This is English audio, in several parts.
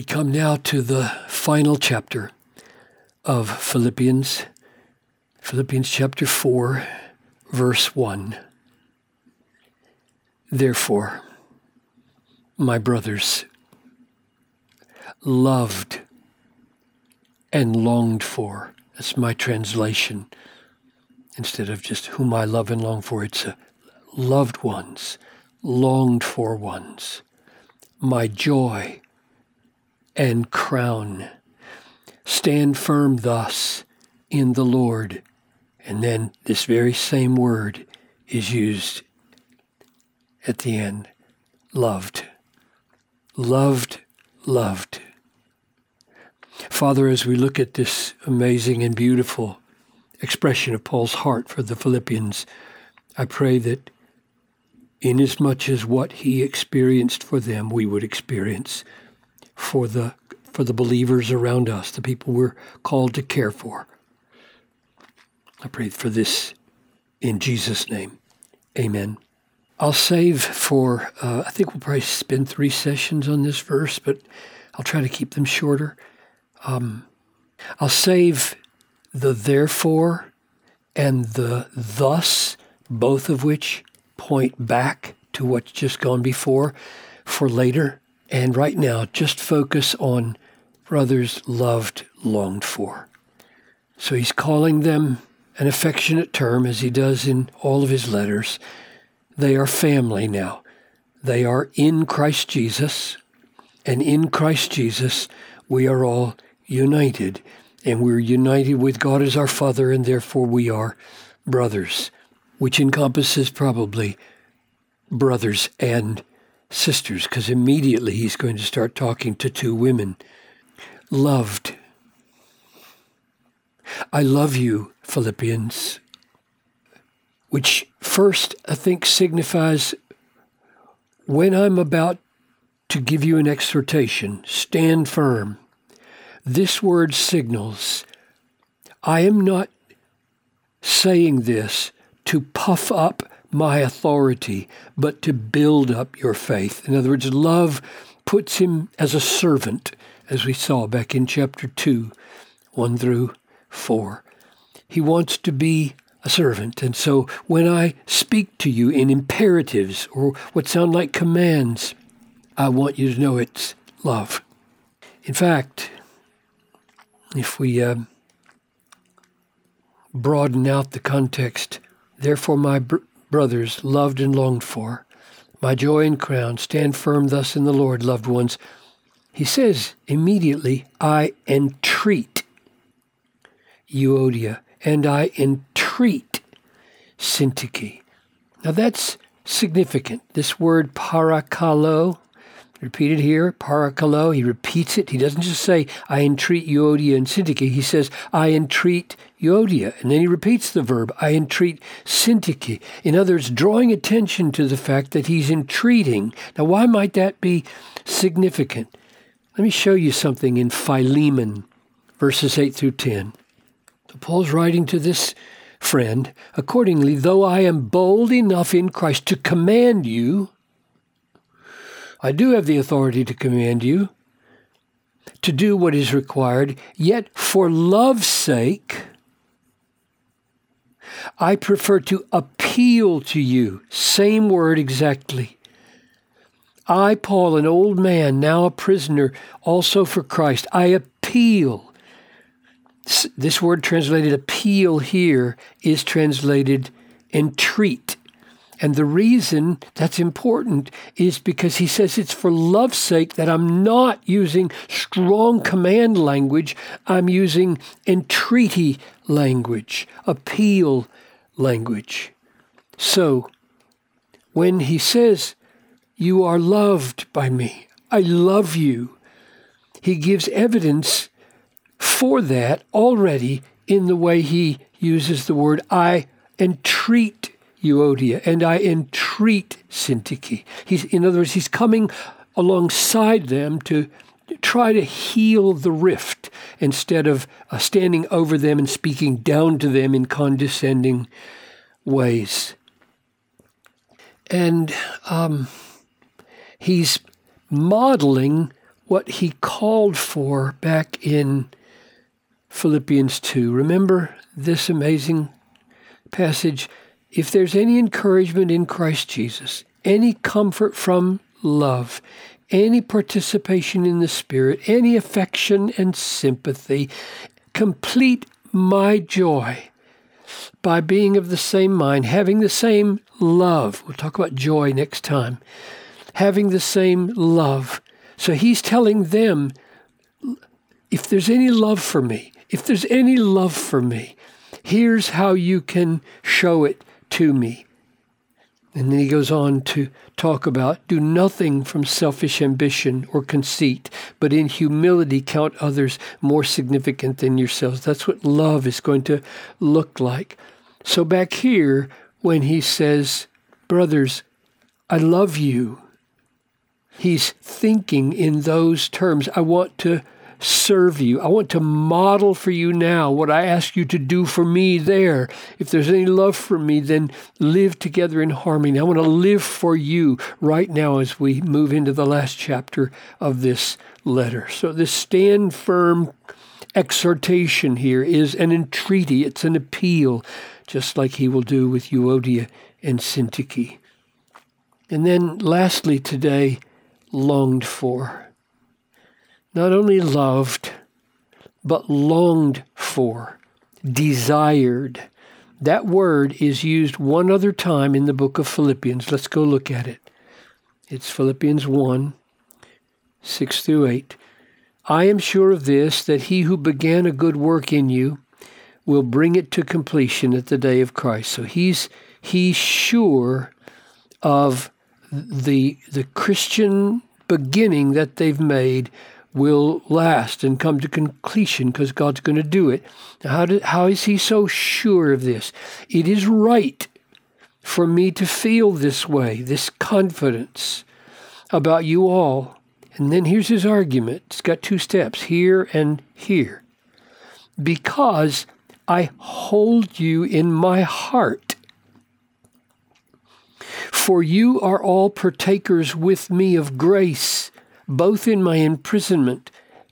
We come now to the final chapter of Philippians, Philippians chapter 4, verse 1. Therefore, my brothers, loved and longed for, that's my translation. Instead of just whom I love and long for, it's uh, loved ones, longed for ones, my joy and crown. Stand firm thus in the Lord. And then this very same word is used at the end loved. Loved, loved. Father, as we look at this amazing and beautiful expression of Paul's heart for the Philippians, I pray that inasmuch as what he experienced for them, we would experience for the for the believers around us, the people we're called to care for. I pray for this in Jesus' name. Amen. I'll save for, uh, I think we'll probably spend three sessions on this verse, but I'll try to keep them shorter. Um, I'll save the therefore and the thus, both of which point back to what's just gone before, for later. And right now, just focus on brothers loved, longed for. So he's calling them an affectionate term, as he does in all of his letters. They are family now. They are in Christ Jesus, and in Christ Jesus, we are all united. And we're united with God as our Father, and therefore we are brothers, which encompasses probably brothers and sisters, because immediately he's going to start talking to two women. Loved. I love you, Philippians, which first I think signifies when I'm about to give you an exhortation, stand firm. This word signals I am not saying this to puff up my authority, but to build up your faith. In other words, love puts him as a servant, as we saw back in chapter 2, 1 through 4. He wants to be a servant. And so when I speak to you in imperatives or what sound like commands, I want you to know it's love. In fact, if we uh, broaden out the context, therefore, my br- brothers, loved and longed for, my joy and crown, stand firm thus in the Lord, loved ones. He says immediately, I entreat Euodia, and I entreat Syntyche. Now that's significant. This word parakalo, repeated here, parakalo, he repeats it. He doesn't just say, I entreat Euodia and Syntyche. He says, I entreat Euodia. And then he repeats the verb, I entreat Syntyche. In other words, drawing attention to the fact that he's entreating. Now, why might that be significant? Let me show you something in Philemon, verses 8 through 10. So Paul's writing to this friend, accordingly, though I am bold enough in Christ to command you, I do have the authority to command you to do what is required, yet for love's sake, I prefer to appeal to you. Same word exactly. I, Paul, an old man, now a prisoner, also for Christ, I appeal. This word translated appeal here is translated entreat. And the reason that's important is because he says it's for love's sake that I'm not using strong command language, I'm using entreaty language, appeal language. So, when he says, You are loved by me, I love you, he gives evidence for that already in the way he uses the word I entreat Euodia and I entreat Syntyche. He's, in other words, he's coming alongside them to try to heal the rift instead of uh, standing over them and speaking down to them in condescending ways. And um, he's modeling what he called for back in Philippians 2. Remember this amazing passage? If there's any encouragement in Christ Jesus, any comfort from love, any participation in the Spirit, any affection and sympathy, complete my joy by being of the same mind, having the same love. We'll talk about joy next time. Having the same love. So he's telling them if there's any love for me, if there's any love for me, here's how you can show it to me. And then he goes on to talk about do nothing from selfish ambition or conceit, but in humility count others more significant than yourselves. That's what love is going to look like. So, back here, when he says, Brothers, I love you, he's thinking in those terms. I want to serve you. I want to model for you now what I ask you to do for me there. If there's any love for me, then live together in harmony. I want to live for you right now as we move into the last chapter of this letter. So, this stand firm exhortation here is an entreaty, it's an appeal, just like he will do with Euodia and Syntyche. And then, lastly, today, longed for not only loved, but longed for, desired. That word is used one other time in the book of Philippians. Let's go look at it. It's Philippians 1 6 through 8. I am sure of this, that he who began a good work in you will bring it to completion at the day of Christ. So he's he's sure of the the Christian beginning that they've made will last and come to completion because God's going to do it. How, do, how is he so sure of this? It is right for me to feel this way, this confidence about you all. And then here's his argument. It's got two steps here and here. Because I hold you in my heart. For you are all partakers with me of grace both in my imprisonment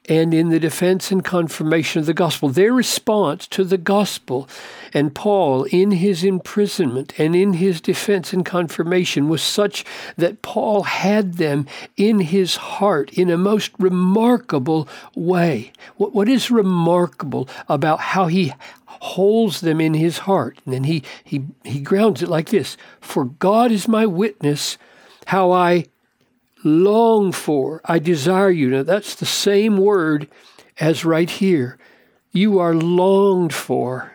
and in the defense and confirmation of the gospel. Their response to the gospel and Paul in his imprisonment and in his defense and confirmation was such that Paul had them in his heart in a most remarkable way. What, what is remarkable about how he holds them in his heart? And then he, he, he grounds it like this For God is my witness, how I long for, I desire you. Now, that's the same word as right here. You are longed for.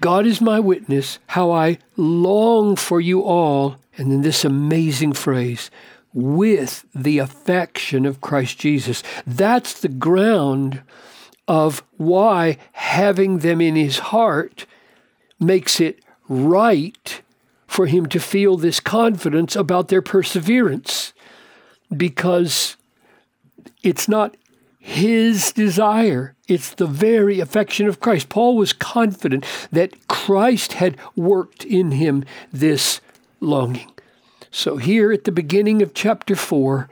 God is my witness, how I long for you all. And then this amazing phrase, with the affection of Christ Jesus. That's the ground of why having them in his heart makes it right for him to feel this confidence about their perseverance because it's not his desire. It's the very affection of Christ. Paul was confident that Christ had worked in him this longing. So, here at the beginning of chapter 4,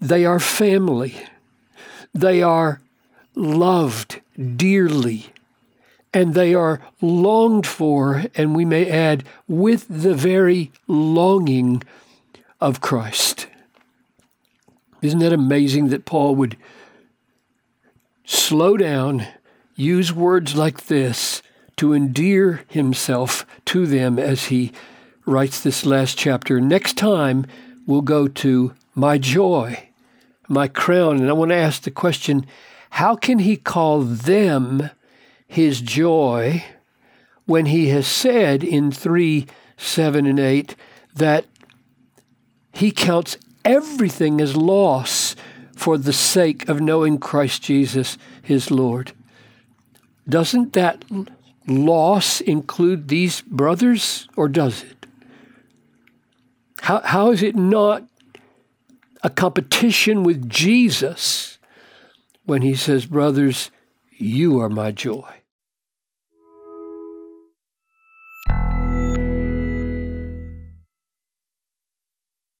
they are family. They are loved dearly. And they are longed for, and we may add, with the very longing of Christ. Isn't that amazing that Paul would slow down, use words like this to endear himself to them as he writes this last chapter? Next time, we'll go to my joy, my crown. And I want to ask the question how can he call them his joy when he has said in 3 7 and 8 that he counts everything as loss for the sake of knowing Christ Jesus, his Lord. Doesn't that loss include these brothers, or does it? How, how is it not a competition with Jesus when he says, Brothers, you are my joy?